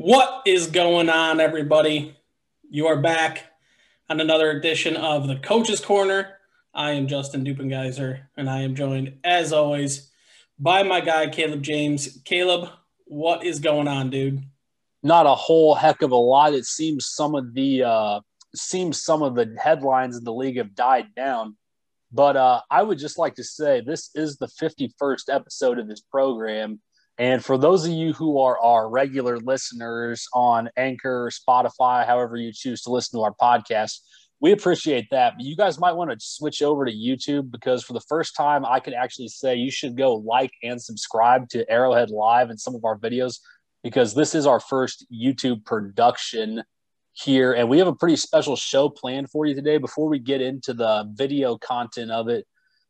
What is going on, everybody? You are back on another edition of the Coach's Corner. I am Justin Dupengeiser, and I am joined, as always, by my guy, Caleb James. Caleb, what is going on, dude? Not a whole heck of a lot. It seems some of the uh, seems some of the headlines in the league have died down. But uh, I would just like to say this is the 51st episode of this program and for those of you who are our regular listeners on Anchor, Spotify, however you choose to listen to our podcast, we appreciate that. But you guys might want to switch over to YouTube because for the first time, I can actually say you should go like and subscribe to Arrowhead Live and some of our videos because this is our first YouTube production here. And we have a pretty special show planned for you today. Before we get into the video content of it,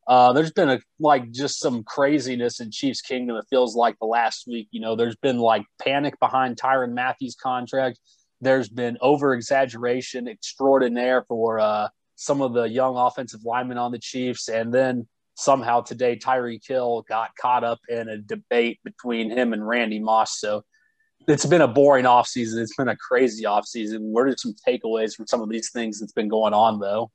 uh, there's been a like just some craziness in Chiefs Kingdom. It feels like the last week. You know, there's been like panic behind Tyrann Mathieu's contract. There's been over exaggeration extraordinaire for uh, some of the young offensive linemen on the Chiefs, and then somehow today Tyreek Hill got caught up in a debate between him and Randy Moss. So it's been a boring offseason. It's been a crazy offseason. What are some takeaways from some of these things that's been going on though?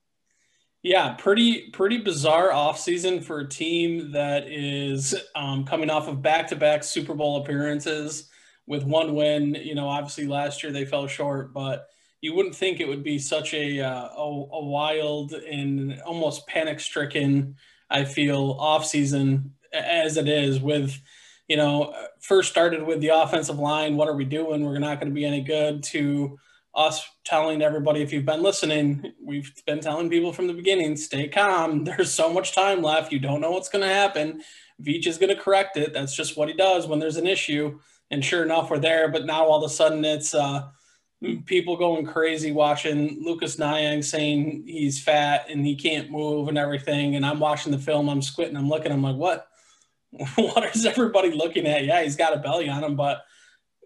Yeah, pretty pretty bizarre offseason for a team that is um, coming off of back-to-back Super Bowl appearances with one win. You know, obviously last year they fell short, but you wouldn't think it would be such a uh, a, a, wild and almost panic-stricken, I feel, offseason as it is with, you know, first started with the offensive line. What are we doing? We're not going to be any good. To us telling everybody if you've been listening we've been telling people from the beginning stay calm. There's so much time left. You don't know what's going to happen. Veach is going to correct it. That's just what he does when there's an issue. And sure enough we're there but now all of a sudden it's uh, people going crazy watching Lucas Niang saying he's fat and he can't move and everything. And I'm watching the film I'm squinting I'm looking I'm like what? What is everybody looking at? Yeah he's got a belly on him but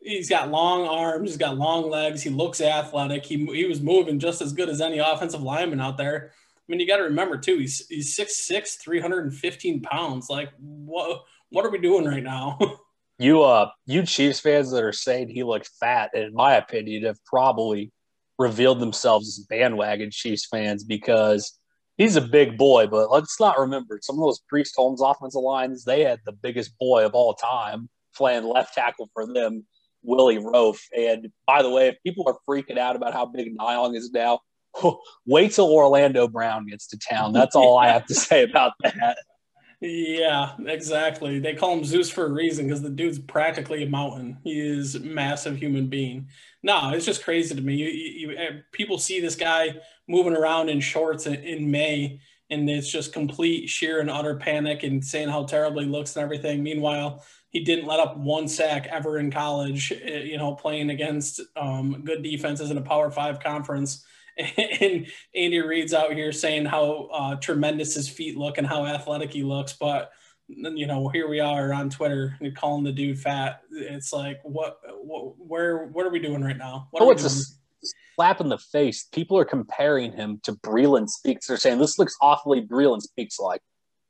he's got long arms, he's got long legs, he looks athletic. He he was moving just as good as any offensive lineman out there. I mean, you got to remember too, he's he's 6'6", 315 pounds. Like what what are we doing right now? you uh you Chiefs fans that are saying he looked fat, in my opinion, have probably revealed themselves as bandwagon Chiefs fans because he's a big boy. But let's not remember some of those Priest Holmes offensive lines, they had the biggest boy of all time playing left tackle for them Willie Roaf. And by the way, if people are freaking out about how big Niang is now, wait till Orlando Brown gets to town. That's all I have to say about that. Yeah, exactly. They call him Zeus for a reason because the dude's practically a mountain. He is a massive human being. No, it's just crazy to me. You, you, you, eh, people see this guy moving around in shorts in, in May, and it's just complete sheer and utter panic and saying how terrible he looks and everything. Meanwhile, he didn't let up one sack ever in college, eh, you know, playing against um, good defenses in a Power Five conference. And Andy Reid's out here saying how uh, tremendous his feet look and how athletic he looks. But, you know, here we are on Twitter and calling the dude fat. It's like, what, what where, what are we doing right now? What oh, it's a slap in the face. People are comparing him to Breeland Speaks. They're saying this looks awfully Breeland Speaks like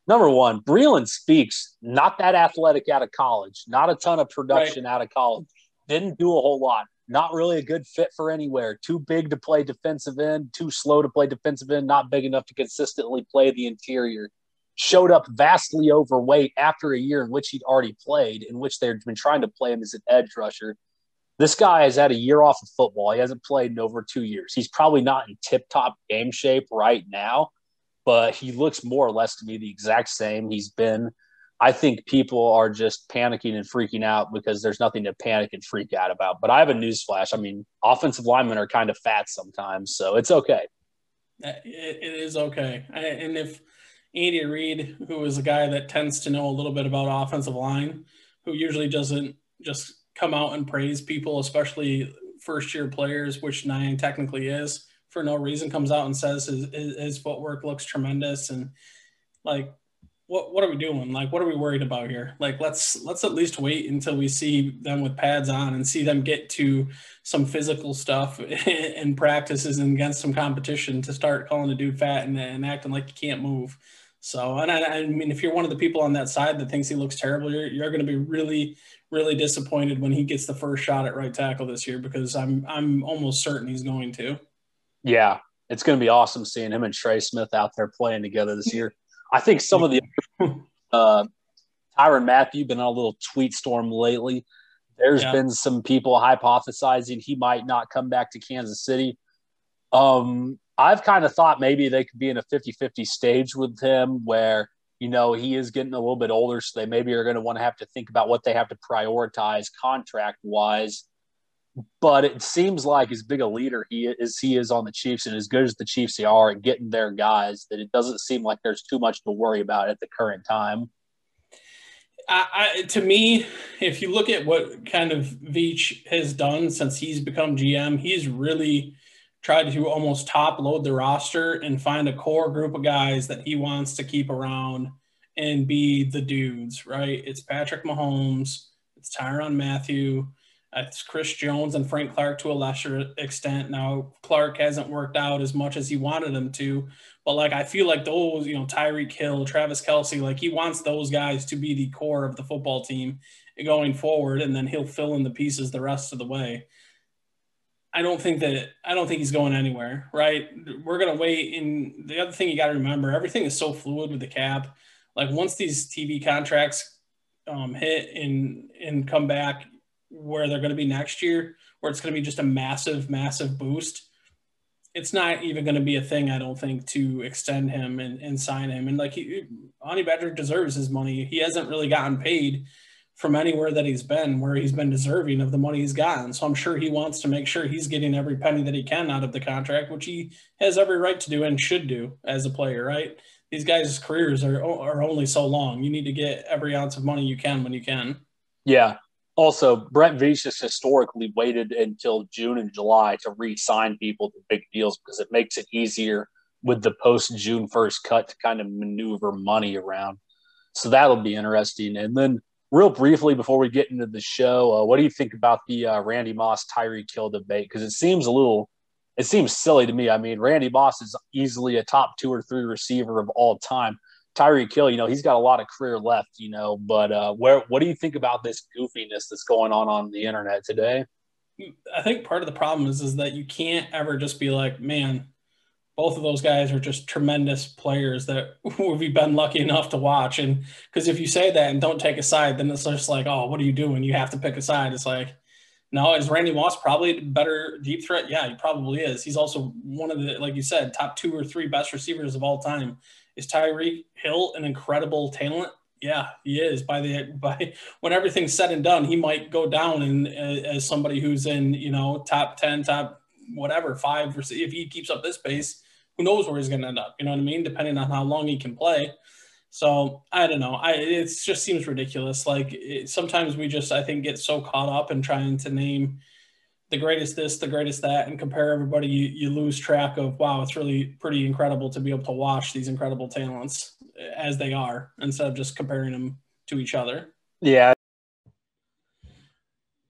number one, Breeland speaks not that athletic out of college, not a ton of production right. out of college, didn't do a whole lot, not really a good fit for anywhere, too big to play defensive end, too slow to play defensive end, not big enough to consistently play the interior. Showed up vastly overweight after a year in which he'd already played, in which they'd been trying to play him as an edge rusher. This guy has had a year off of football. He hasn't played in over two years. He's probably not in tip top game shape right now but he looks more or less to me the exact same he's been. I think people are just panicking and freaking out because there's nothing to panic and freak out about. But I have a news flash. I mean, offensive linemen are kind of fat sometimes, so it's okay. Uh, it, is okay. And if Andy Reid, who is a guy that tends to know a little bit about offensive line, who usually doesn't just come out and praise people, especially first year players, which Niang technically is, for no reason comes out and says his, his footwork looks tremendous. And like what what are we doing? Like what are we worried about here? Like let's let's at least wait until we see them with pads on and see them get to some physical stuff and practices and against some competition to start calling the dude fat and, and acting like you can't move. So, and I, I, mean, if you're one of the people on that side that thinks he looks terrible, you're, you're going to be really, really disappointed when he gets the first shot at right tackle this year because I'm I'm almost certain he's going to. Yeah, it's going to be awesome seeing him and Trey Smith out there playing together this year. I think some of the uh, Tyrann Mathieu been on a little tweet storm lately. There's yeah. been some people hypothesizing he might not come back to Kansas City. Um, I've kind of thought maybe they could be in a 50 50 stage with him where, you know, he is getting a little bit older. So they maybe are going to want to have to think about what they have to prioritize contract wise. But it seems like as big a leader he is, he is on the Chiefs, and as good as the Chiefs are at getting their guys, that it doesn't seem like there's too much to worry about at the current time. I, I, to me, if you look at what kind of Veach has done since he's become GM, he's really tried to almost top load the roster and find a core group of guys that he wants to keep around and be the dudes, right? It's Patrick Mahomes, it's Tyrann Mathieu, it's Chris Jones and Frank Clark to a lesser extent. Now, Clark hasn't worked out as much as he wanted him to, but like I feel like those, you know, Tyreek Hill, Travis Kelce, like he wants those guys to be the core of the football team going forward, and then he'll fill in the pieces the rest of the way. I don't think that I don't think he's going anywhere, right? We're gonna wait. And the other thing you got to remember, everything is so fluid with the cap. Like once these TV contracts um, hit and and come back where they're going to be next year, where it's going to be just a massive, massive boost it's not even going to be a thing, I don't think, to extend him and, and sign him. And like he, Honey Badger deserves his money. He hasn't really gotten paid from anywhere that he's been where he's been deserving of the money he's gotten. So I'm sure he wants to make sure he's getting every penny that he can out of the contract, which he has every right to do and should do as a player, right? These guys' careers are, are only so long. You need to get every ounce of money you can when you can. Yeah also, Brett Veach has historically waited until June and July to re-sign people to big deals because it makes it easier with the post June first cut to kind of maneuver money around. So that'll be interesting. And then, real briefly before we get into the show, uh, what do you think about the uh, Randy Moss Tyreek Hill debate? Because it seems a little, it seems silly to me. I mean, Randy Moss is easily a top two or three receiver of all time. Tyreek Hill, you know, he's got a lot of career left, you know, but uh, where what do you think about this goofiness that's going on on the internet today? I think part of the problem is is that you can't ever just be like, man, both of those guys are just tremendous players that we've been lucky enough to watch. And because if you say that and don't take a side, then it's just like, oh, what are you doing? You have to pick a side. It's like, no, is Randy Moss probably better deep threat? Yeah, he probably is. He's also one of the, like you said, top two or three best receivers of all time. Is Tyreek Hill an incredible talent? Yeah, he is. By the by, when everything's said and done, he might go down in as somebody who's in you know top ten, top whatever five. If he keeps up this pace, who knows where he's going to end up? You know what I mean? Depending on how long he can play. So I don't know. I it just seems ridiculous. Like it, sometimes we just I think get so caught up in trying to name the greatest this, the greatest that, and compare everybody, you, you lose track of wow, it's really pretty incredible to be able to watch these incredible talents as they are instead of just comparing them to each other. Yeah.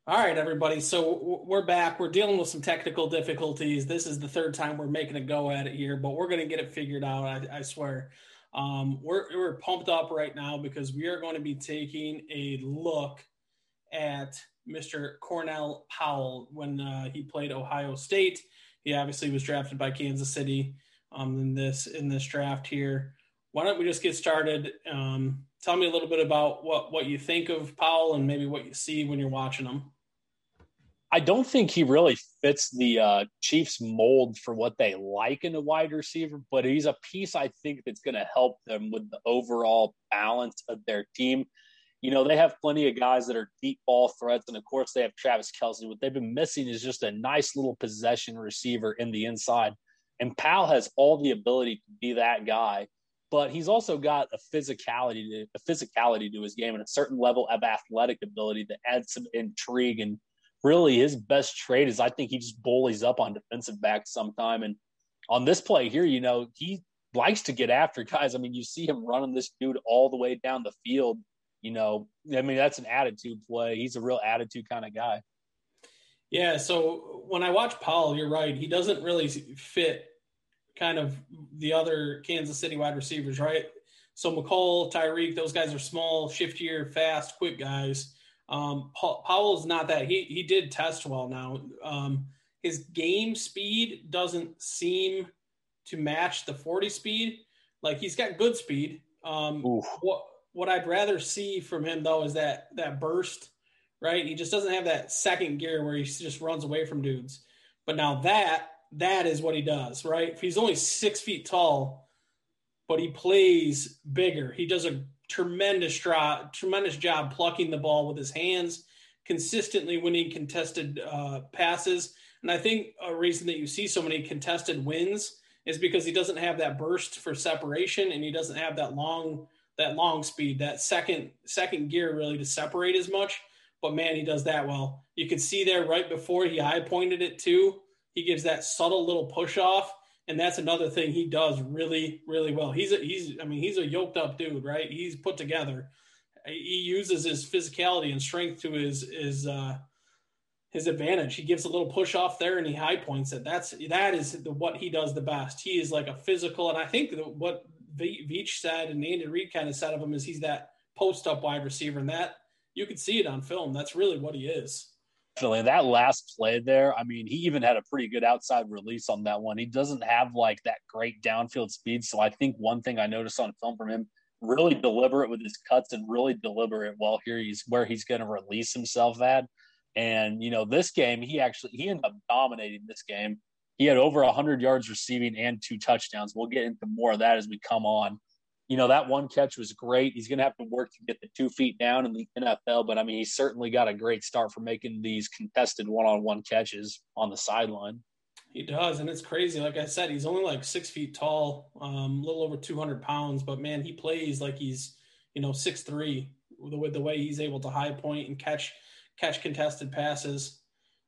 All right, everybody. So we're back. We're dealing with some technical difficulties. This is the third time we're making a go at it here, but we're going to get it figured out. I, I swear. Um, we're, we're pumped up right now because we are going to be taking a look at Mr. Cornell Powell when uh, he played Ohio State. He obviously was drafted by Kansas City um, in this in this draft here. Why don't we just get started? Um, tell me a little bit about what what you think of Powell and maybe what you see when you're watching him. I don't think he really fits the uh, Chiefs mold for what they like in a wide receiver, but he's a piece I think that's going to help them with the overall balance of their team you know, they have plenty of guys that are deep ball threats. And of course, they have Travis Kelce. What they've been missing is just a nice little possession receiver in the inside. And Powell has all the ability to be that guy, but he's also got a physicality to, a physicality to his game and a certain level of athletic ability that adds some intrigue. And really, his best trait is I think he just bullies up on defensive backs sometime. And on this play here, you know, he likes to get after guys. I mean, you see him running this dude all the way down the field you know, I mean, that's an attitude play. He's a real attitude kind of guy. Yeah. So when I watch Powell, you're right. He doesn't really fit kind of the other Kansas City wide receivers, right? So Mecole, Tyreek, those guys are small, shiftier, fast, quick guys. Um, Powell's not that. He he did test well now. Um, his game speed doesn't seem to match the 40 speed. Like he's got good speed. Um, what what I'd rather see from him though is that that burst, right? He just doesn't have that second gear where he just runs away from dudes. But now that that is what he does, right? He's only six feet tall, but he plays bigger. He does a tremendous job, tremendous job plucking the ball with his hands, consistently winning contested uh, passes. And I think a reason that you see so many contested wins is because he doesn't have that burst for separation, and he doesn't have that long that long speed, that second second gear really to separate as much. But man, he does that well. You can see there right before he high pointed it too. He gives that subtle little push off, and that's another thing he does really, really well. He's a, he's I mean he's a yoked up dude, right? He's put together. He uses his physicality and strength to his his uh, his advantage. He gives a little push off there and he high points it. That's that is the, what he does the best. He is like a physical, and I think the, what Veach said and Andy Reid kind of said of him is he's that post up wide receiver, and that you could see it on film. That's really what he is. Definitely. That last play there, I mean, he even had a pretty good outside release on that one. He doesn't have like that great downfield speed. So I think one thing I noticed on film from him, really deliberate with his cuts and really deliberate while here he's where he's going to release himself at. And, you know, this game, he actually he ended up dominating this game. He had over 100 yards receiving and two touchdowns. We'll get into more of that as we come on. You know, that one catch was great. He's going to have to work to get the two feet down in the NFL, but I mean, he's certainly got a great start for making these contested one on one catches on the sideline. He does, and it's crazy. Like I said, he's only like six feet tall, um, a little over 200 pounds, but man, he plays like he's, you know, six three. With the way he's able to high point and catch catch contested passes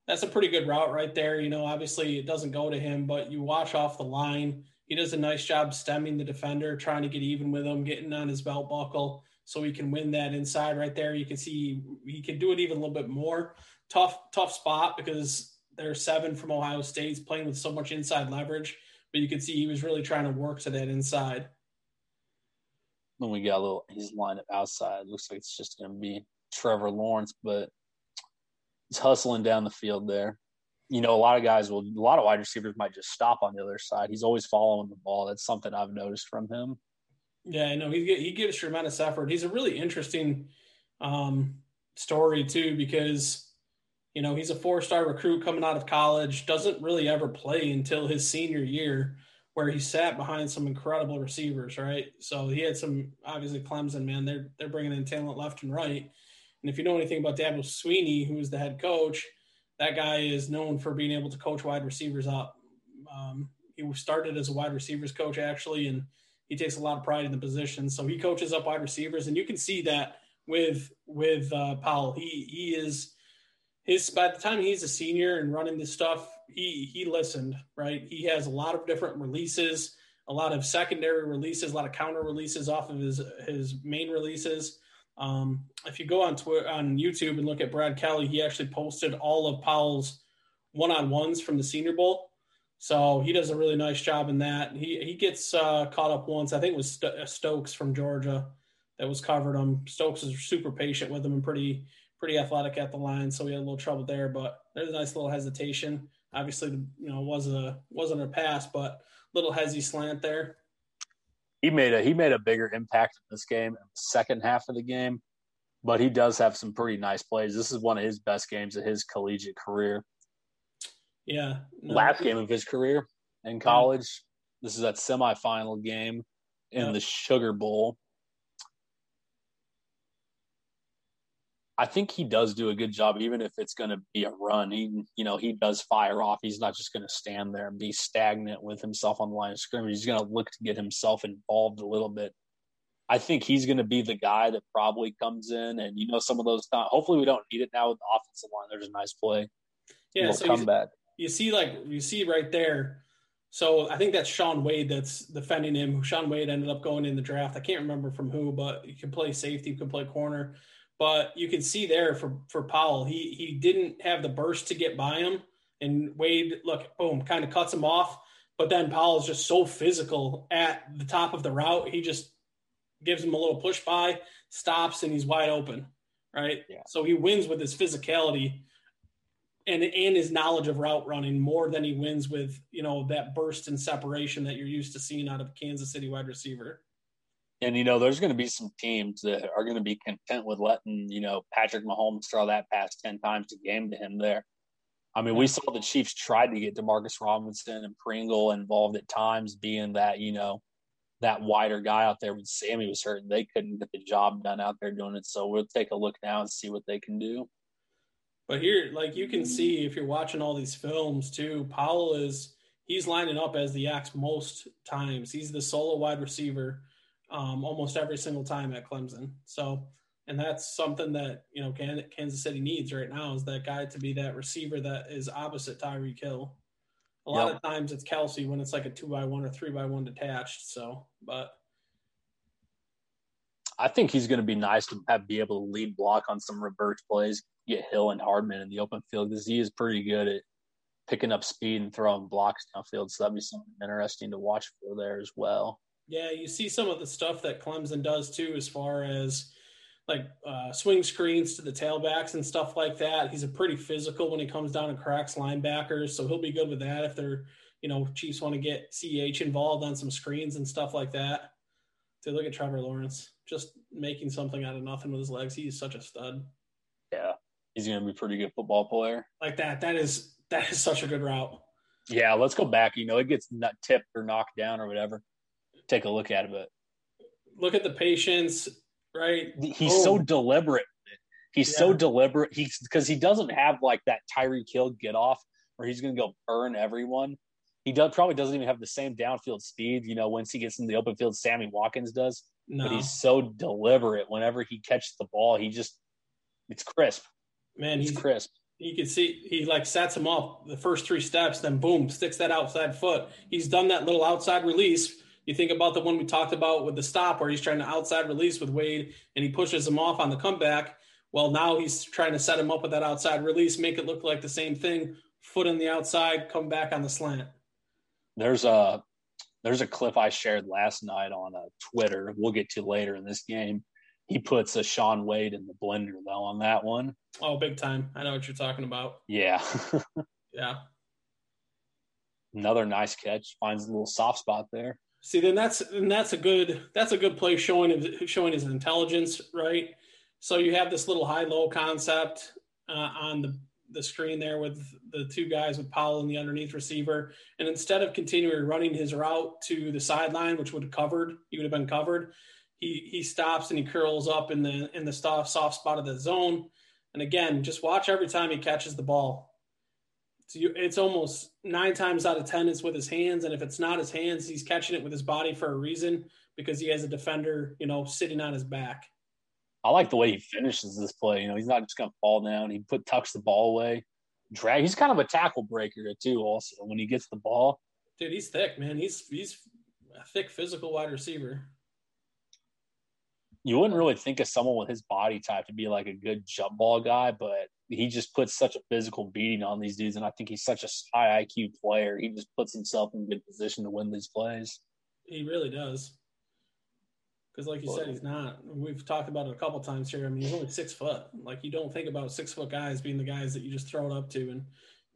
that's a pretty good route right there. You know, obviously it doesn't go to him, but you watch off the line. He does a nice job stemming the defender, trying to get even with him, getting on his belt buckle so he can win that inside right there. You can see he can do it even a little bit more. Tough, tough spot because there's seven from Ohio State's playing with so much inside leverage, but you can see he was really trying to work to that inside. Then we got a little, he's lined up outside. Looks like it's just going to be Trevor Lawrence, but he's hustling down the field there. You know, a lot of guys will, a lot of wide receivers might just stop on the other side. He's always following the ball. That's something I've noticed from him. Yeah, I know he he gives tremendous effort. He's a really interesting um, story too because you know he's a four star recruit coming out of college. Doesn't really ever play until his senior year, where he sat behind some incredible receivers. Right, so he had some obviously Clemson man. They're they're bringing in talent left and right, and if you know anything about Dabo Swinney, who is the head coach, that guy is known for being able to coach wide receivers up. Um, he started as a wide receivers coach actually, and he takes a lot of pride in the position. So he coaches up wide receivers, and you can see that with with uh, Powell. He he is his by the time he's a senior and running this stuff, he he listened right. He has a lot of different releases, a lot of secondary releases, a lot of counter releases off of his his main releases. Um, if you go on Twitter on YouTube and look at Brad Kelly, he actually posted all of Powell's one on ones from the Senior Bowl. So he does a really nice job in that. He he gets uh, caught up once. I think it was St- uh, Stokes from Georgia that was covered him. Stokes is super patient with him and pretty pretty athletic at the line, so he had a little trouble there. But there's a nice little hesitation. Obviously, you know, was a wasn't a pass, but little hezzy slant there he made a he made a bigger impact in this game in the second half of the game, but he does have some pretty nice plays. This is one of his best games of his collegiate career. Yeah, no. last game of his career in college. Mm. This is that semifinal game in yep. the Sugar Bowl. I think he does do a good job, even if it's going to be a run. He, you know, he does fire off. He's not just going to stand there and be stagnant with himself on the line of scrimmage. He's going to look to get himself involved a little bit. I think he's going to be the guy that probably comes in, and you know, some of those. Hopefully, we don't need it now with the offensive line. There's a nice play. Yeah, we'll so you. You see, like you see right there. So I think that's Shaun Wade that's defending him. Shaun Wade ended up going in the draft. I can't remember from who, but you can play safety, you can play corner. But you can see there for for Powell, he he didn't have the burst to get by him, and Wade look boom kind of cuts him off. But then Powell is just so physical at the top of the route, he just gives him a little push by, stops, and he's wide open, right? Yeah. So he wins with his physicality and and his knowledge of route running more than he wins with you know that burst and separation that you're used to seeing out of Kansas City wide receiver. And you know, there's going to be some teams that are going to be content with letting you know Patrick Mahomes throw that pass ten times a game to him there. I mean, we saw the Chiefs tried to get Demarcus Robinson and Pringle involved at times, being that you know that wider guy out there when Sammy was hurt. They couldn't get the job done out there doing it. So we'll take a look now and see what they can do. But here, like you can see if you're watching all these films too, Powell is he's lining up as the X most times. He's the solo wide receiver um, almost every single time at Clemson. So, and that's something that you know Kansas City needs right now is that guy to be that receiver that is opposite Tyreek Hill. A lot yep. of times it's Kelce when it's like a two by one or three by one detached. So, but I think he's going to be nice to have be able to lead block on some reverse plays, get Hill and Hardman in the open field because he is pretty good at picking up speed and throwing blocks downfield. So that'd be something interesting to watch for there as well. Yeah, you see some of the stuff that Clemson does too, as far as like uh, swing screens to the tailbacks and stuff like that. He's a pretty physical when he comes down and cracks linebackers, so he'll be good with that if they're you know Chiefs want to get CH involved on some screens and stuff like that. To look at Trevor Lawrence, just making something out of nothing with his legs. He's such a stud. Yeah, he's going to be a pretty good football player. Like that. That is that is such a good route. Yeah, let's go back. You know, it gets nut tipped or knocked down or whatever. Take a look at it. But look at the patience, right? He's oh. so deliberate. He's yeah. so deliberate. He's because he doesn't have like that Tyreek Hill get off where he's going to go burn everyone. He does, probably doesn't even have the same downfield speed. You know, once he gets in the open field, Sammy Watkins does. No. But he's so deliberate. Whenever he catches the ball, he just it's crisp. Man, he's crisp. You can see he like sets him up the first three steps, then boom, sticks that outside foot. He's done that little outside release. You think about the one we talked about with the stop where he's trying to outside release with Wade and he pushes him off on the comeback. Well, now he's trying to set him up with that outside release, make it look like the same thing. Foot on the outside, come back on the slant. There's a there's a clip I shared last night on uh, Twitter. We'll get to later in this game. He puts a Shaun Wade in the blender though on that one. Oh, big time! I know what you're talking about. Yeah, yeah. Another nice catch. Finds a little soft spot there. See, then that's and that's a good that's a good play showing showing his intelligence, right? So you have this little high low concept uh, on the the screen there with the two guys with Powell and the underneath receiver. And instead of continuing running his route to the sideline, which would have covered, he would have been covered. He he stops and he curls up in the in the soft soft spot of the zone. And again, just watch every time he catches the ball. It's, it's almost nine times out of ten it's with his hands, and if it's not his hands, he's catching it with his body for a reason because he has a defender, you know, sitting on his back. I like the way he finishes this play. You know, he's not just going to fall down. He put tucks the ball away, drag. He's kind of a tackle breaker too. Also, when he gets the ball, dude, he's thick, man. He's he's a thick physical wide receiver. You wouldn't really think of someone with his body type to be like a good jump ball guy, but he just puts such a physical beating on these dudes, and I think he's such a high IQ player. He just puts himself in good position to win these plays. He really does. Because, like you said, he's not. We've talked about it a couple times here. I mean, he's only six foot. Like you don't think about six foot guys being the guys that you just throw it up to, and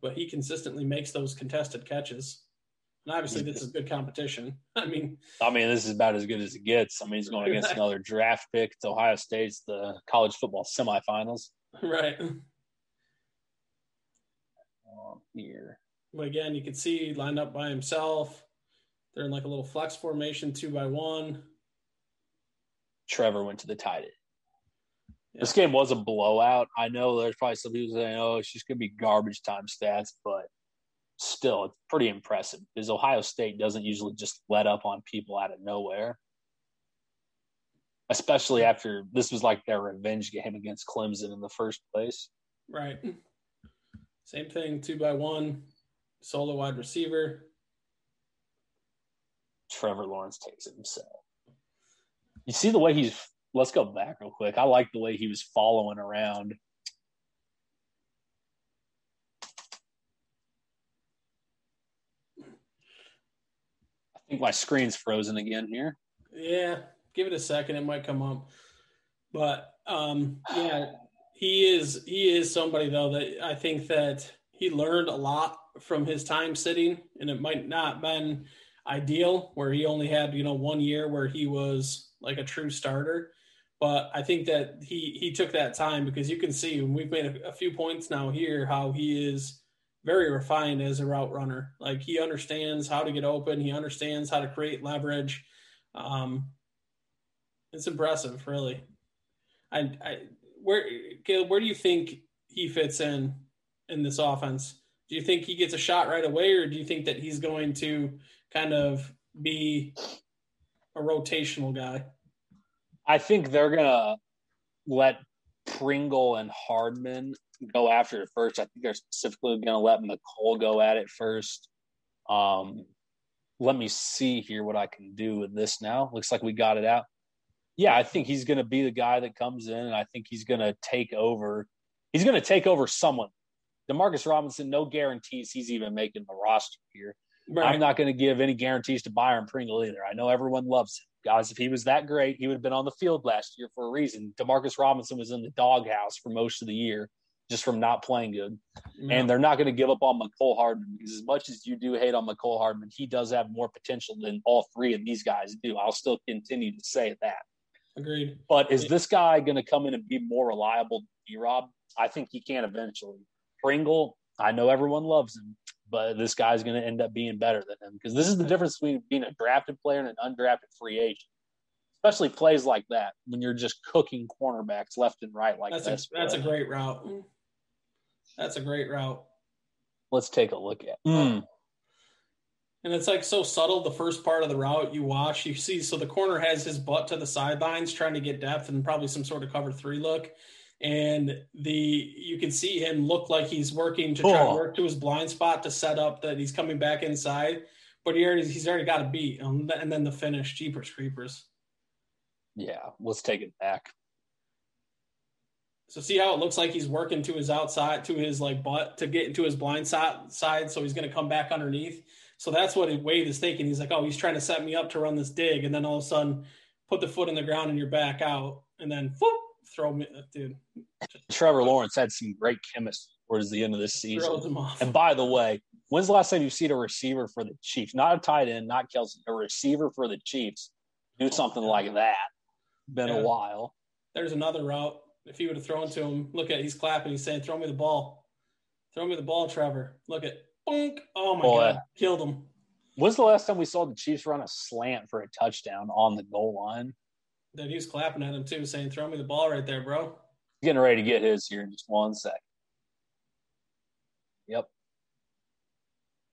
but he consistently makes those contested catches. And obviously, this is good competition. I mean, I mean, this is about as good as it gets. I mean, he's going against another draft pick to Ohio State's the college football semifinals. Right. Um, here. But again, you can see lined up by himself. They're in like a little flex formation, two by one. Trevor went to the tight end. Yeah. This game was a blowout. I know there's probably some people saying, "Oh, it's just going to be garbage time stats," but still, it's pretty impressive because Ohio State doesn't usually just let up on people out of nowhere, especially after this was like their revenge game against Clemson in the first place. Right. Same thing, two by one, solo wide receiver. Trevor Lawrence takes it himself. You see the way he's. Let's go back real quick. I like the way he was following around. Think my screen's frozen again here. Yeah, Give it a second; it might come up. But um, yeah, he is he is somebody though that I think that he learned a lot from his time sitting, and it might not been ideal where he only had you know one year where he was like a true starter. But I think that he he took that time because you can see we've made a, a few points now here how he is very refined as a route runner. Like he understands how to get open, he understands how to create leverage. Um, it's impressive, really. I, I where Caleb, where do you think he fits in in this offense? Do you think he gets a shot right away, or do you think that he's going to kind of be a rotational guy? I think they're gonna let Pringle and Hardman go after it first. I think they're specifically gonna let Mecole go at it first. Um, let me see here what I can do with this now. Looks like we got it out. Yeah, I think he's going to be the guy that comes in, and I think he's going to take over. He's going to take over someone. Demarcus Robinson, no guarantees he's even making the roster here. Right. I'm not going to give any guarantees to Byron Pringle either. I know everyone loves him. Guys, if he was that great, he would have been on the field last year for a reason. Demarcus Robinson was in the doghouse for most of the year just from not playing good. And they're not going to give up on Mecole Hardman because as much as you do hate on Mecole Hardman, he does have more potential than all three of these guys do. I'll still continue to say that. Agreed. But is this guy going to come in and be more reliable than D Rob? I think he can eventually. Pringle, I know everyone loves him, but this guy's going to end up being better than him because this is the difference between being a drafted player and an undrafted free agent. Especially plays like that when you're just cooking cornerbacks left and right like that's this. A, that's a great route. Mm. That's a great route. Let's take a look at. Mm. And it's like so subtle. The first part of the route you watch, you see, so the corner has his butt to the sidelines trying to get depth and probably some sort of cover three look. And the you can see him look like he's working to try oh. to work to his blind spot to set up that he's coming back inside, but he already he's already got a beat. And then the finish, Jeepers Creepers. Yeah, let's take it back. So see how it looks like he's working to his outside, to his like butt to get into his blind side. side so he's going to come back underneath. So that's what Wade is thinking. He's like, oh, he's trying to set me up to run this dig, and then all of a sudden, put the foot in the ground and you're back out, and then whoop, throw me, uh, dude. Trevor Lawrence had some great chemistry towards the end of this season. And by the way, when's the last time you've seen a receiver for the Chiefs, not a tight end, not Kelce, a receiver for the Chiefs, do something like that? Been yeah. a while. There's another route. If he would have thrown to him, look at he's clapping. He's saying, "Throw me the ball, throw me the ball, Trevor." Look at Bonk. Oh my Boy. god, killed him. When's the last time we saw the Chiefs run a slant for a touchdown on the goal line? Dude, he was clapping at him too, saying, "Throw me the ball right there, bro." Getting ready to get his here in just one sec. Yep.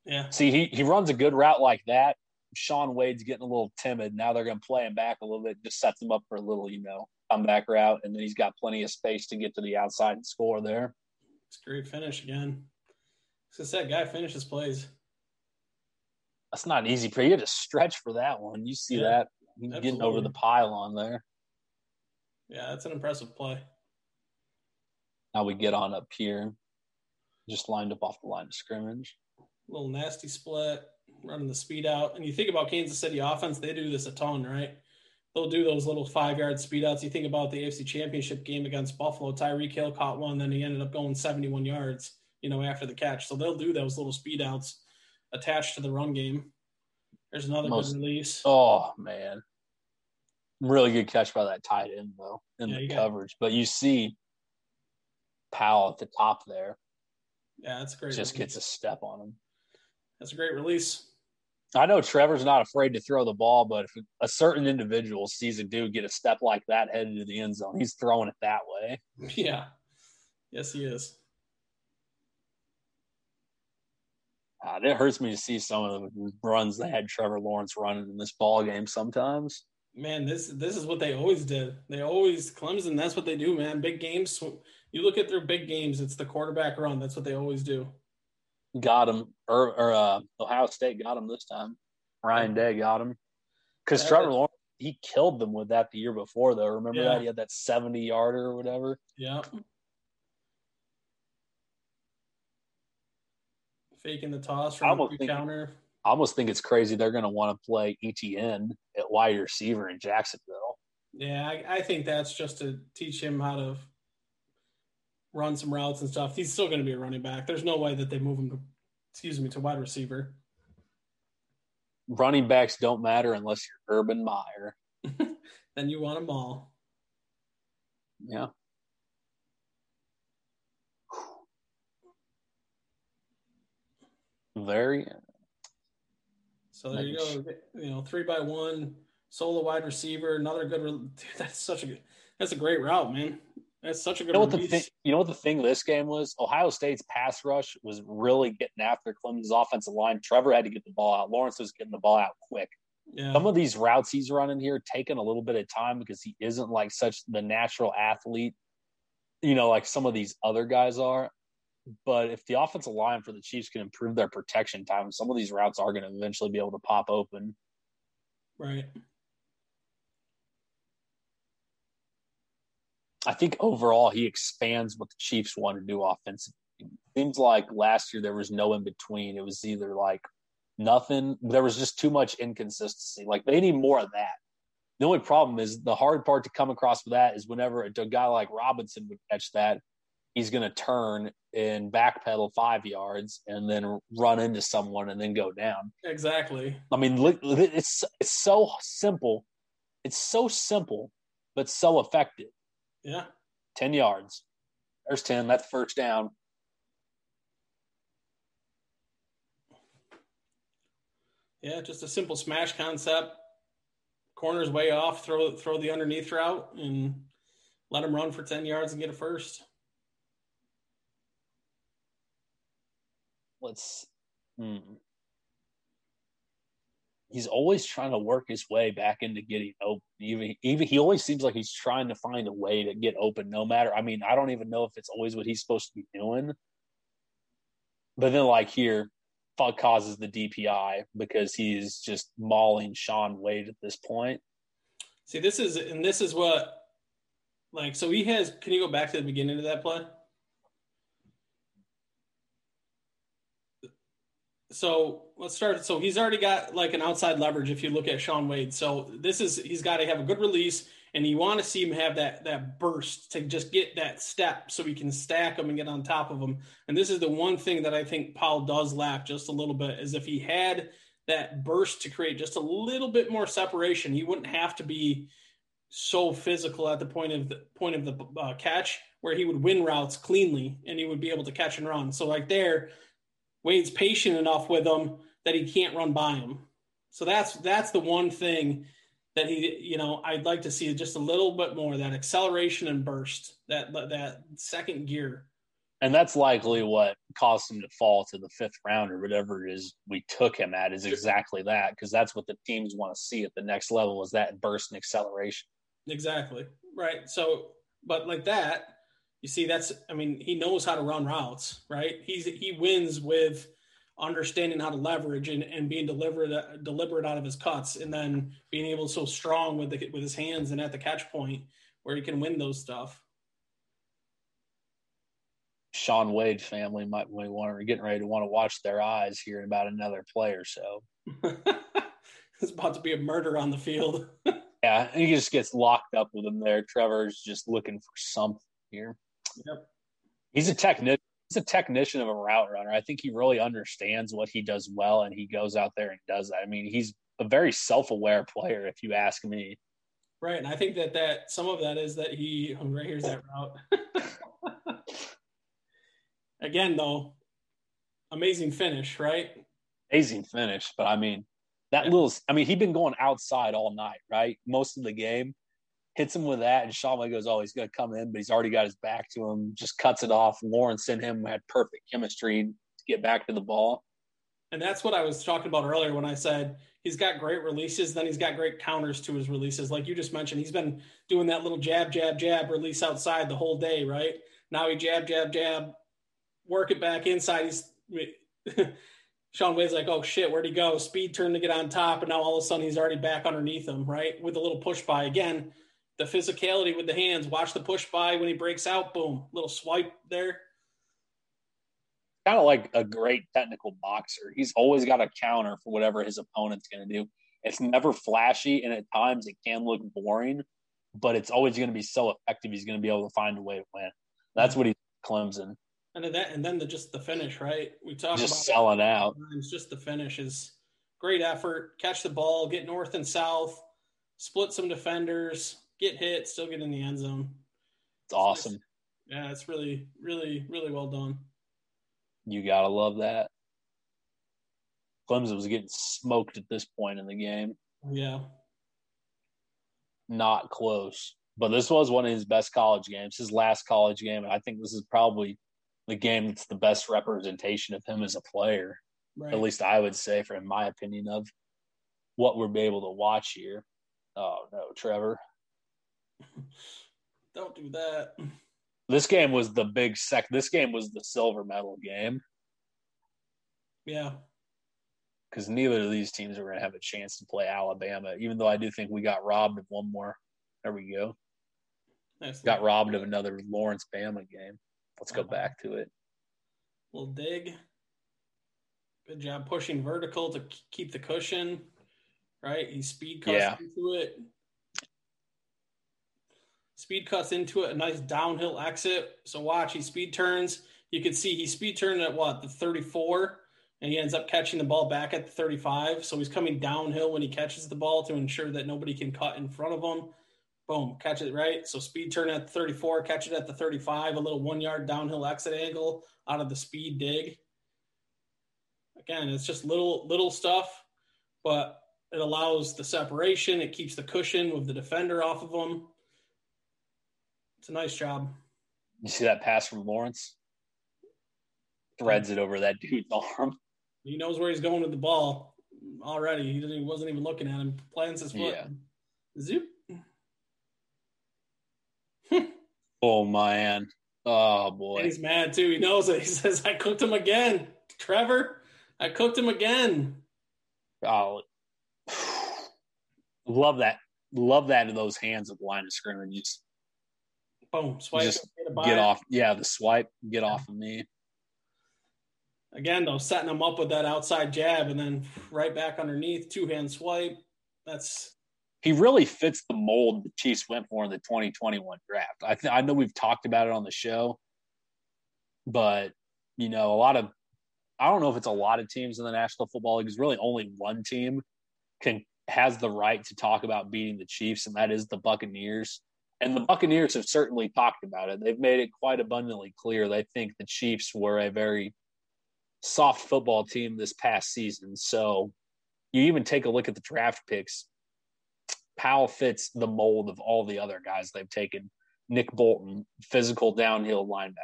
Yeah. See, he he runs a good route like that. Shaun Wade's getting a little timid. Now they're going to play him back a little bit, just sets him up for a little, you know, comeback route, and then he's got plenty of space to get to the outside and score there. It's a great finish again. Since that guy finishes plays. That's not easy. But you had to stretch for that one. You see yeah, that getting over the pylon there. Yeah, that's an impressive play. Now we get on up here, just lined up off the line of scrimmage. Little nasty split, running the speed out. And you think about Kansas City offense, they do this a ton, right? They'll do those little five yard speed outs. You think about the AFC Championship game against Buffalo. Tyreek Hill caught one, then he ended up going 71 yards you know, after the catch. So they'll do those little speed outs attached to the run game. There's another Most, good release. Oh man. Really good catch by that tight end though in yeah, the coverage. But you see Powell at the top there. Yeah, that's great. Just release. gets a step on him. That's a great release. I know Trevor's not afraid to throw the ball, but if a certain individual sees a dude get a step like that headed to the end zone, he's throwing it that way. Yeah. Yes, he is. Uh, it hurts me to see some of the runs that had Trevor Lawrence running in this ball game sometimes. Man, this this is what they always did. They always Clemson. That's what they do, man. Big games. You look at their big games. It's the quarterback run. That's what they always do. Got him, or, or uh, Ohio State got him this time. Ryan Day got him because Trevor Lawrence he killed them with that the year before, though. Remember yeah. that he had that seventy yarder or whatever. Yeah. faking the toss from the think, counter. I almost think it's crazy they're going to want to play ETN at wide receiver in Jacksonville. Yeah, I, I think that's just to teach him how to run some routes and stuff. He's still going to be a running back. There's no way that they move him to, excuse me, to wide receiver. Running backs don't matter unless you're Urban Meyer. then you want them all. Yeah. Very. So there you go. You know, three by one solo wide receiver, another good. Dude, that's such a good. That's a great route, man. That's such a good. You know what the thing? You know what the thing this game was? Ohio State's pass rush was really getting after Clemson's offensive line. Trevor had to get the ball out. Lawrence was getting the ball out quick. Yeah. Some of these routes he's running here taking a little bit of time because he isn't like such the natural athlete, you know, like some of these other guys are. But if the offensive line for the Chiefs can improve their protection time, some of these routes are going to eventually be able to pop open. Right. I think overall he expands what the Chiefs want to do offensively. Seems like last year there was no in between. It was either like nothing. There was just too much inconsistency. Like they need more of that. The only problem is the hard part to come across with that is whenever a guy like Robinson would catch that, he's going to turn and backpedal five yards and then run into someone and then go down. Exactly. I mean, it's it's so simple. It's so simple, but so effective. Yeah. Ten yards. There's ten. That's first down. Yeah, just a simple smash concept. Corners way off. Throw throw the underneath route and let them run for ten yards and get a first. let's hmm. He's always trying to work his way back into getting open. Even even he always seems like he's trying to find a way to get open no matter I mean, I don't even know if it's always what he's supposed to be doing. But then like here, Fuck causes the DPI because he's just mauling Shaun Wade at this point. See, this is and this is what like so he has can you go back to the beginning of that play? so let's start. So he's already got like an outside leverage if you look at Shaun Wade. So this is he's got to have a good release, and you want to see him have that that burst to just get that step so he can stack them and get on top of them. And this is the one thing that I think Powell does lack just a little bit is if he had that burst to create just a little bit more separation, he wouldn't have to be so physical at the point of the point of the uh, catch where he would win routes cleanly and he would be able to catch and run. So like there Wade's patient enough with him that he can't run by him. So that's that's the one thing that he, you know, I'd like to see just a little bit more that acceleration and burst, that that second gear. And that's likely what caused him to fall to the fifth round or whatever it is we took him at is exactly that because that's what the teams want to see at the next level is that burst and acceleration. Exactly right. So, but like that, you see that's i mean he knows how to run routes right he's he wins with understanding how to leverage and, and being deliberate deliberate out of his cuts and then being able to so strong with the with his hands and at the catch point where he can win those stuff Shaun Wade family might be want to getting ready to want to watch their eyes hearing about another play or so. it's about to be a murder on the field. yeah, he just gets locked up with him there. Trevor's just looking for something here. Yep. He's a technician. He's a technician of a route runner. I think he really understands what he does well, and he goes out there and does that. I mean, he's a very self-aware player, if you ask me. Right, and I think that that some of that is that he oh, right here's that route. Again, though, amazing finish, right? Amazing finish, but I mean, that yeah. little. I mean, he'd been going outside all night, right? Most of the game, hits him with that, and Shaun Wade goes, "Oh, he's going to come in," but he's already got his back to him. Just cuts it off. Lawrence and him had perfect chemistry to get back to the ball. And that's what I was talking about earlier when I said he's got great releases, then he's got great counters to his releases. Like you just mentioned, he's been doing that little jab, jab, jab release outside the whole day, right? Now he jab, jab, jab, work it back inside. He's Shaun Wade's like, oh shit, where'd he go? Speed turn to get on top, and now all of a sudden he's already back underneath him, right? With a little push by again the physicality with the hands. Watch the push by when he breaks out. Boom, little swipe there. Kind of like a great technical boxer. He's always got a counter for whatever his opponent's going to do. It's never flashy, and at times it can look boring. but it's always going to be so effective. He's going to be able to find a way to win. That's what he's Clemson. And then that, and then the just the finish, right? We talk just about selling out. It's just the finish is great effort. Catch the ball, get north and south, split some defenders, get hit, still get in the end zone. It's awesome. Nice. Yeah, it's really, really, really well done. You gotta love that. Clemson was getting smoked at this point in the game. Yeah. Not close. But this was one of his best college games, his last college game. And I think this is probably the game that's the best representation of him as a player. Right. At least I would say, for in my opinion, of what we're able to watch here. Oh no, Trevor. Don't do that. This game was the big sec. This game was the silver medal game. Yeah. Because neither of these teams are going to have a chance to play Alabama, even though I do think we got robbed of one more. There we go. Got robbed of another Lawrence Bama game. Let's go uh-huh. back to it. Little dig. Good job pushing vertical to keep the cushion. Right, he speed cuts yeah. into it. Speed cuts into it, a nice downhill exit. So watch, he speed turns. You can see he speed turned at what the 34, and he ends up catching the ball back at the 35. So he's coming downhill when he catches the ball to ensure that nobody can cut in front of him. Boom, catch it right. So speed turn at the 34, catch it at the 35, a little one yard downhill exit angle out of the speed dig. Again, it's just little little stuff, but it allows the separation. It keeps the cushion with the defender off of them. It's a nice job. You see that pass from Lawrence? Threads it over that dude's arm. He knows where he's going with the ball already. He, he wasn't even looking at him. Plants his foot. Yeah. Zoop. oh man. Oh boy. And he's mad too. He knows it. He says, I cooked him again. Trevor, I cooked him again. Oh love that. Love that in those hands of the line of scrimmage. Boom, swipe. Just get off. Yeah, the swipe. Get off of me. Again, though, setting them up with that outside jab and then right back underneath, two hand swipe. That's he really fits the mold the Chiefs went for in the 2021 draft. I th- I know we've talked about it on the show, but you know, a lot of I don't know if it's a lot of teams in the National Football League. It's really only one team can has the right to talk about beating the Chiefs, and that is the Buccaneers. And the Buccaneers have certainly talked about it. They've made it quite abundantly clear they think the Chiefs were a very soft football team this past season. So you even take a look at the draft picks. Powell fits the mold of all the other guys they've taken. Nick Bolton, physical downhill linebacker.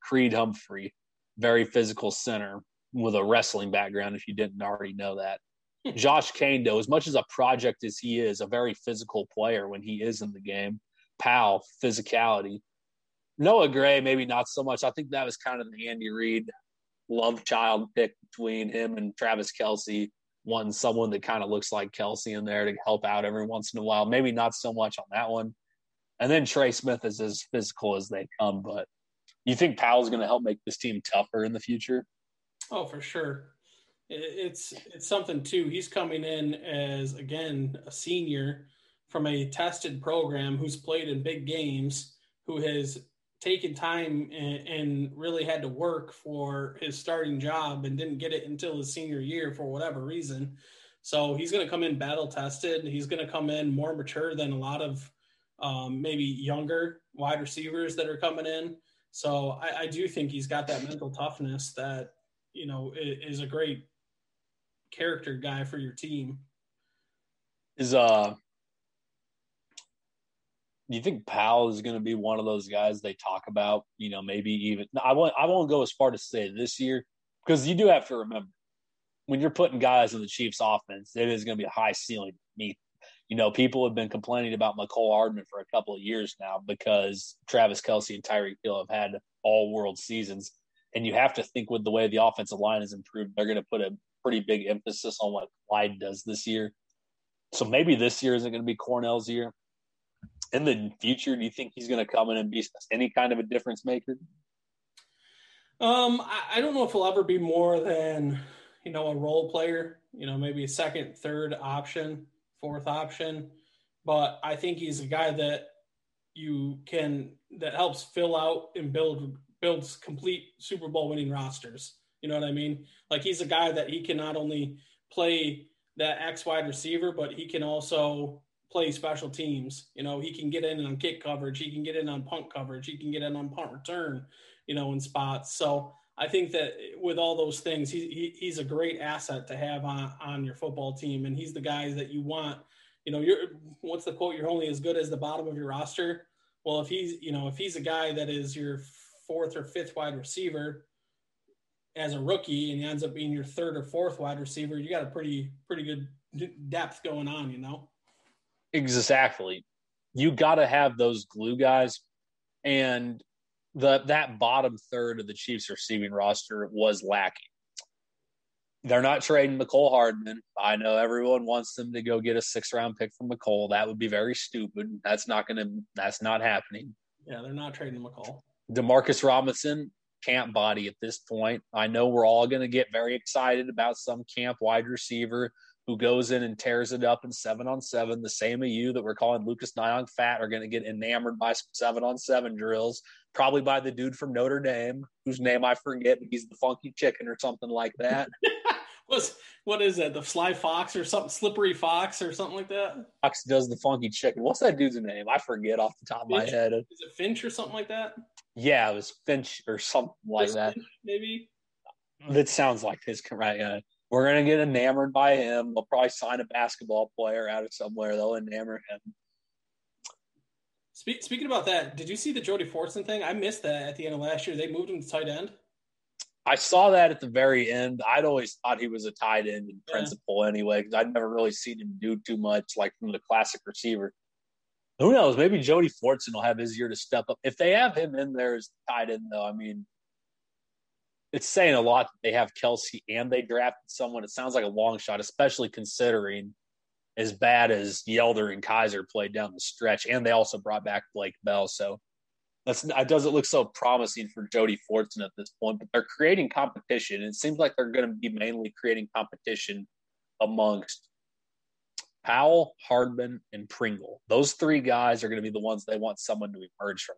Creed Humphrey, very physical center with a wrestling background, if you didn't already know that. Josh Kaindoh, as much as a project as he is, a very physical player when he is in the game. Powell, physicality. Noah Gray, maybe not so much. I think that was kind of the Andy Reid love child pick between him and Travis Kelce. One, someone that kind of looks like Kelce in there to help out every once in a while. Maybe not so much on that one. And then Trey Smith is as physical as they come. But you think Powell's going to help make this team tougher in the future? Oh, for sure. It's it's something too. He's coming in as again a senior from a tested program who's played in big games, who has taken time and, and, really had to work for his starting job and didn't get it until his senior year for whatever reason. So he's going to come in battle tested. He's going to come in more mature than a lot of um, maybe younger wide receivers that are coming in. So I, I, do think he's got that mental toughness that you know is a great character guy for your team. Is uh do you think Powell is going to be one of those guys they talk about? You know, maybe even I won't. I won't go as far to say this year because you do have to remember when you're putting guys in the Chiefs' offense, it is going to be a high ceiling beneath. You know, people have been complaining about Mecole Hardman for a couple of years now because Travis Kelce and Tyreek Hill have had all world seasons. And you have to think with the way the offensive line has improved, they're going to put a pretty big emphasis on what Clyde does this year. So maybe this year isn't going to be Cornell's year in the future, do you think he's going to come in and be any kind of a difference maker? Um, I, I don't know if he'll ever be more than you know a role player. You know, maybe a second, third option, fourth option. But I think he's a guy that you can that helps fill out and build builds complete Super Bowl winning rosters. You know what I mean? Like he's a guy that he can not only play that X wide receiver, but he can also play special teams. You know, he can get in on kick coverage, he can get in on punt coverage, he can get in on punt return, you know, in spots. So I think that with all those things, he, he he's a great asset to have on on your football team, and he's the guys that you want. You know, you're what's the quote? You're only as good as the bottom of your roster. Well, if he's you know if he's a guy that is your fourth or fifth wide receiver as a rookie, and he ends up being your third or fourth wide receiver, you got a pretty pretty good depth going on. You know. Exactly. You got to have those glue guys. And the that bottom third of the Chiefs receiving roster was lacking. They're not trading Mecole Hardman. I know everyone wants them to go get a six round pick from Mecole. That would be very stupid. That's not gonna that's not happening. Yeah, they're not trading Mecole. Demarcus Robinson camp body at this point. I know we're all gonna get very excited about some camp wide receiver who goes in and tears it up in seven on seven. The same of you that we're calling Lucas Niang fat are going to get enamored by seven on seven drills, probably by the dude from Notre Dame, whose name I forget. He's the funky chicken or something like that. What's what is that? The Sly Fox or something? Slippery Fox or something like that? Fox does the funky chicken. What's that dude's name? I forget off the top of my head. Is it Finch or something like that? Yeah, it was Finch or something like that. Finch, maybe. That sounds like his right. Uh, we're going to get enamored by him. They'll probably sign a basketball player out of somewhere. They'll enamor him. Speak, speaking about that, did you see the Jody Fortson thing? I missed that at the end of last year. They moved him to tight end. I saw that at the very end. I'd always thought he was a tight end in principle anyway, because I'd never really seen him do too much like from the classic receiver. Who knows? Maybe Jody Fortson will have his year to step up. If they have him in there as tight end, though, I mean, it's saying a lot that they have Kelce and they drafted someone. It sounds like a long shot, especially considering as bad as Yelder and Keizer played down the stretch, and they also brought back Blake Bell. So that's it doesn't look so promising for Jody Fortson at this point. But they're creating competition. And It seems like they're going to be mainly creating competition amongst Powell, Hardman, and Pringle. Those three guys are going to be the ones they want someone to emerge from.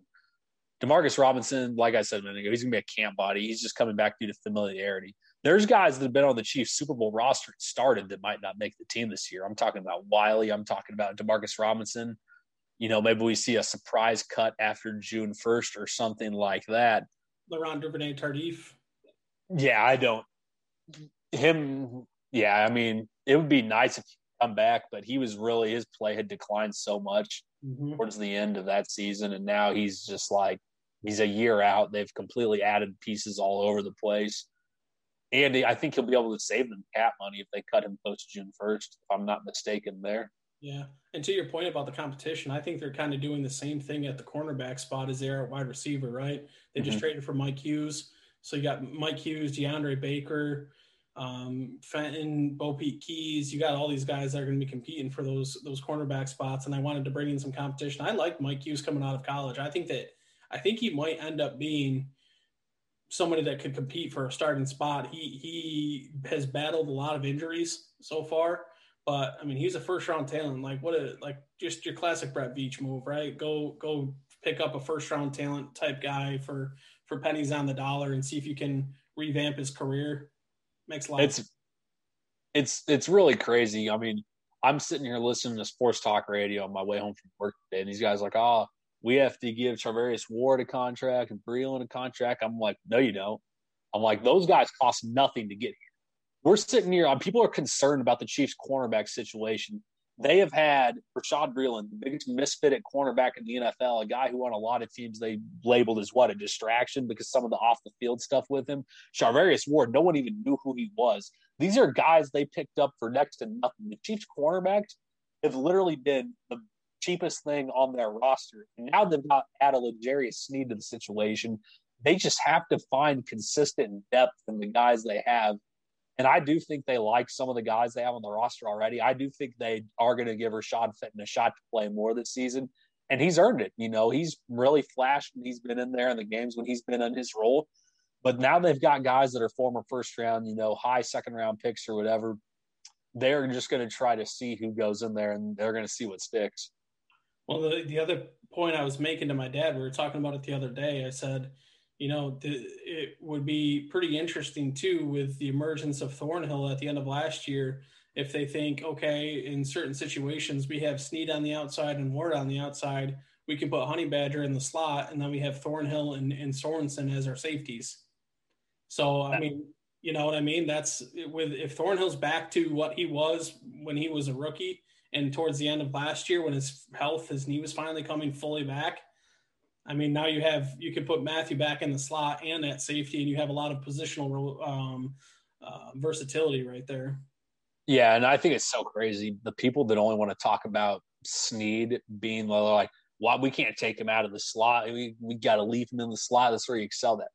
Demarcus Robinson, like I said a minute ago, he's going to be a camp body. He's just coming back due to familiarity. There's guys that have been on the Chiefs Super Bowl roster and started that might not make the team this year. I'm talking about Wylie. I'm talking about Demarcus Robinson. You know, maybe we see a surprise cut after June 1st or something like that. Laurent Duvernay Tardif. Yeah, I don't. Him, yeah, I mean, it would be nice if he come back, but he was really, his play had declined so much mm-hmm. towards the end of that season. And now he's just like, He's a year out. They've completely added pieces all over the place. And I think he'll be able to save them cap money if they cut him post June 1st, if I'm not mistaken there. Yeah. And to your point about the competition, I think they're kind of doing the same thing at the cornerback spot as they are at wide receiver, right? They just mm-hmm. traded for Mike Hughes. So you got Mike Hughes, DeAndre Baker, um, Fenton, BoPete Keyes. You got all these guys that are going to be competing for those those cornerback spots. And I wanted to bring in some competition. I like Mike Hughes coming out of college. I think that I think he might end up being somebody that could compete for a starting spot. He he has battled a lot of injuries so far, but I mean he's a first round talent. Like what a like just your classic Brett Veach move, right? Go go pick up a first round talent type guy for for pennies on the dollar and see if you can revamp his career. Makes a lot. It's it's it's really crazy. I mean, I'm sitting here listening to sports talk radio on my way home from work today, and these guys like, oh, we have to give Charvarius Ward a contract and Breeland a contract. I'm like, no, you don't. I'm like, those guys cost nothing to get here. We're sitting here. Um, people are concerned about the Chiefs' cornerback situation. They have had Bashaud Breeland, the biggest misfit at cornerback in the NFL, a guy who on a lot of teams they labeled as what a distraction because some of the off the field stuff with him. Charvarius Ward, no one even knew who he was. These are guys they picked up for next to nothing. The Chiefs cornerbacks have literally been the cheapest thing on their roster. And now they've got added L'Jarius Sneed to the situation. They just have to find consistent depth in the guys they have. And I do think they like some of the guys they have on the roster already. I do think they are going to give Rashad Fenton a shot to play more this season. And he's earned it. You know, he's really flashed and he's been in there in the games when he's been in his role. But now they've got guys that are former first round, you know, high second round picks or whatever. They're just going to try to see who goes in there and they're going to see what sticks. Well, the, the other point I was making to my dad, we were talking about it the other day. I said, you know, it would be pretty interesting too with the emergence of Thornhill at the end of last year. If they think, okay, in certain situations, we have Sneed on the outside and Ward on the outside, we can put Honey Badger in the slot, and then we have Thornhill and, and Sorensen as our safeties. So, I mean, you know what I mean? That's with if Thornhill's back to what he was when he was a rookie and towards the end of last year when his health, his knee was finally coming fully back. I mean, now you have you can put Mathieu back in the slot and at safety, and you have a lot of positional um, uh, versatility right there. Yeah, and I think it's so crazy. The people that only want to talk about Sneed being like, "Why we can't take him out of the slot? We we got to leave him in the slot. That's where he excelled at."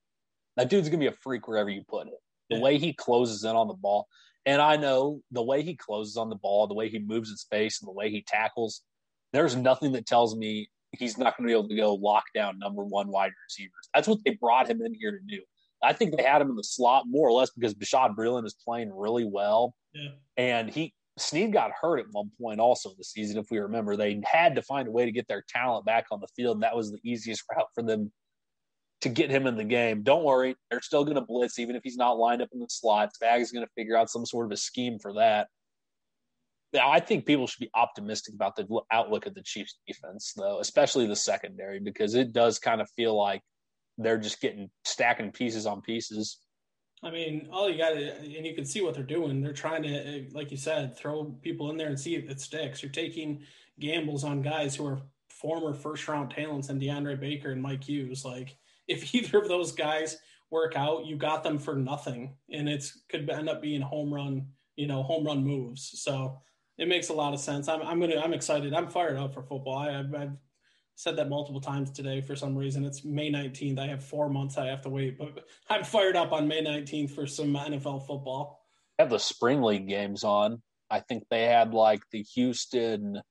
That dude's gonna be a freak wherever you put it. The way he closes in on the ball, and I know the way he closes on the ball, the way he moves in space, and the way he tackles. There's nothing that tells me he's not going to be able to go lock down number one wide receivers. That's what they brought him in here to do. I think they had him in the slot more or less because Bashaud Breeland is playing really well. Yeah. And he Sneed got hurt at one point also this season, if we remember. They had to find a way to get their talent back on the field. And that was the easiest route for them to get him in the game. Don't worry, they're still going to blitz even if he's not lined up in the slot. Spag is going to figure out some sort of a scheme for that. Now, I think people should be optimistic about the outlook of the Chiefs defense, though, especially the secondary, because it does kind of feel like they're just getting stacking pieces on pieces. I mean, all you got, and you can see what they're doing. They're trying to, eh, like you said, throw people in there and see if it sticks. You're taking gambles on guys who are former first round talents and DeAndre Baker and Mike Hughes. Like, if either of those guys work out, you got them for nothing, and it's could end up being home run, you know, home run moves. So it makes a lot of sense. I'm, I'm gonna I'm excited. I'm fired up for football. I, have I've said that multiple times today for some reason. It's May 19th. I have four months I have to wait, but I'm fired up on May 19th for some NFL football. I have the spring league games on. I think they had like the Houston.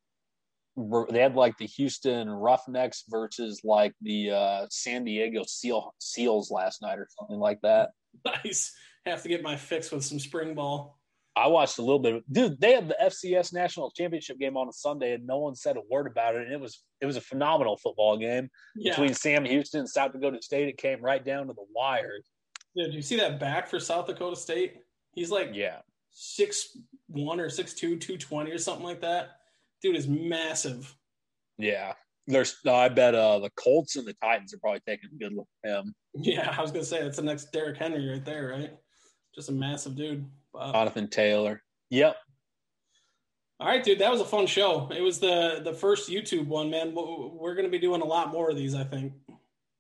They had like the Houston Roughnecks versus like the uh, San Diego Seal Seals last night or something like that. Nice. Have to get my fix with some spring ball. I watched a little bit. Of, dude, they had the FCS national championship game on a Sunday, and no one said a word about it. And it was it was a phenomenal football game yeah. between Sam Houston and South Dakota State. It came right down to the wire. Yeah, do you see that back for South Dakota State? He's like yeah six one or six two, two twenty or something like that. Dude is massive. Yeah, there's. I bet uh, the Colts and the Titans are probably taking a good look at him. Yeah, I was gonna say that's the next Derrick Henry right there, right? Just a massive dude. Jonathan Taylor. Yep. All right, dude. That was a fun show. It was the the first YouTube one, man. We're going to be doing a lot more of these, I think.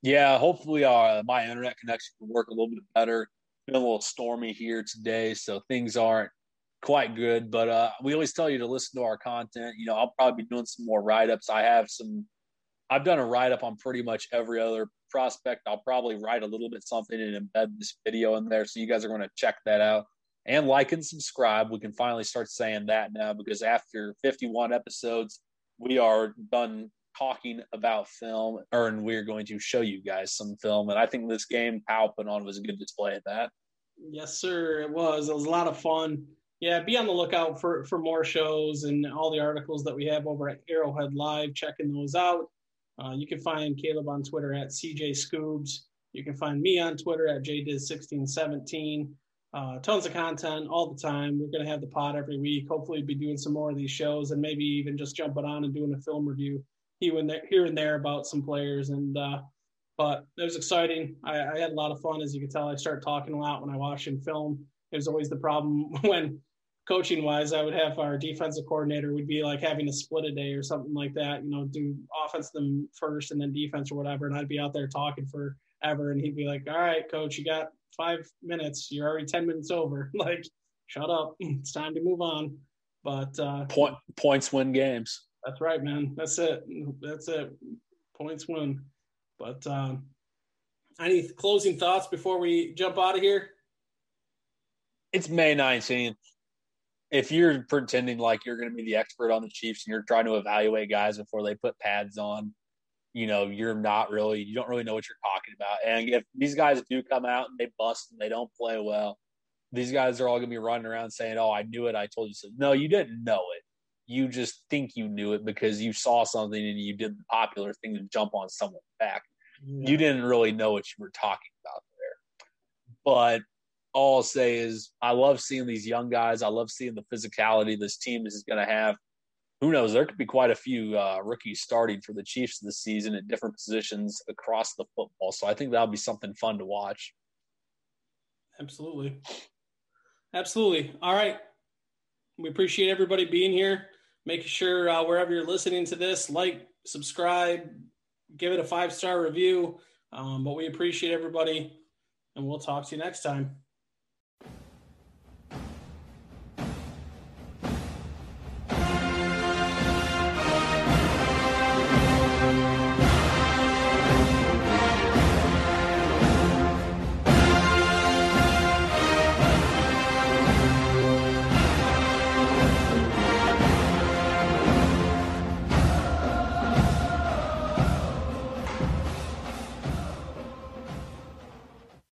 Yeah, hopefully uh, my internet connection will work a little bit better. Been a little stormy here today, so things aren't quite good. But uh, we always tell you to listen to our content. You know, I'll probably be doing some more write ups. I have some. I've done a write up on pretty much every other prospect. I'll probably write a little bit something and embed this video in there, so you guys are going to check that out and like and subscribe. We can finally start saying that now because after 51 episodes, we are done talking about film, and we're going to show you guys some film. And I think this game Powell put on was a good display of that. Yes, sir. It was. It was a lot of fun. Yeah, be on the lookout for for more shows and all the articles that we have over at Arrowhead Live. Checking those out. Uh, you can find Caleb on Twitter at CJ Scoobs. You can find me on Twitter at JDiz1617 uh, tons of content all the time. We're going to have the pod every week. Hopefully, be doing some more of these shows and maybe even just jumping on and doing a film review here and there, here and there about some players. And uh, but it was exciting. I, I, had a lot of fun, as you can tell. I start talking a lot when I watch and film. It was always the problem when coaching wise, I would have our defensive coordinator would be like having a split a day or something like that. You know, do offense them first and then defense or whatever, and I'd be out there talking forever, and he'd be like, "All right, coach, you got five minutes. You're already 10 minutes over. like, shut up. It's time to move on. But uh, Point, points win games. That's right, man. That's it. That's it. Points win. But um, any closing thoughts before we jump out of here? It's May 19th. If you're pretending like you're going to be the expert on the Chiefs and you're trying to evaluate guys before they put pads on, you know, you're not really, you don't really know what you're talking about. And if these guys do come out and they bust and they don't play well, these guys are all going to be running around saying, "Oh, I knew it. I told you so." No, you didn't know it. you just think you knew it because you saw something and you did the popular thing to jump on someone's back. Yeah. You didn't really know what you were talking about there. But all I'll say is I love seeing these young guys. I love seeing the physicality this team is going to have. Who knows? There could be quite a few uh, rookies starting for the Chiefs this season at different positions across the football. So I think that'll be something fun to watch. Absolutely. Absolutely. All right. We appreciate everybody being here. Making sure uh, wherever you're listening to this, like, subscribe, give it a five star review. Um, but we appreciate everybody, and we'll talk to you next time.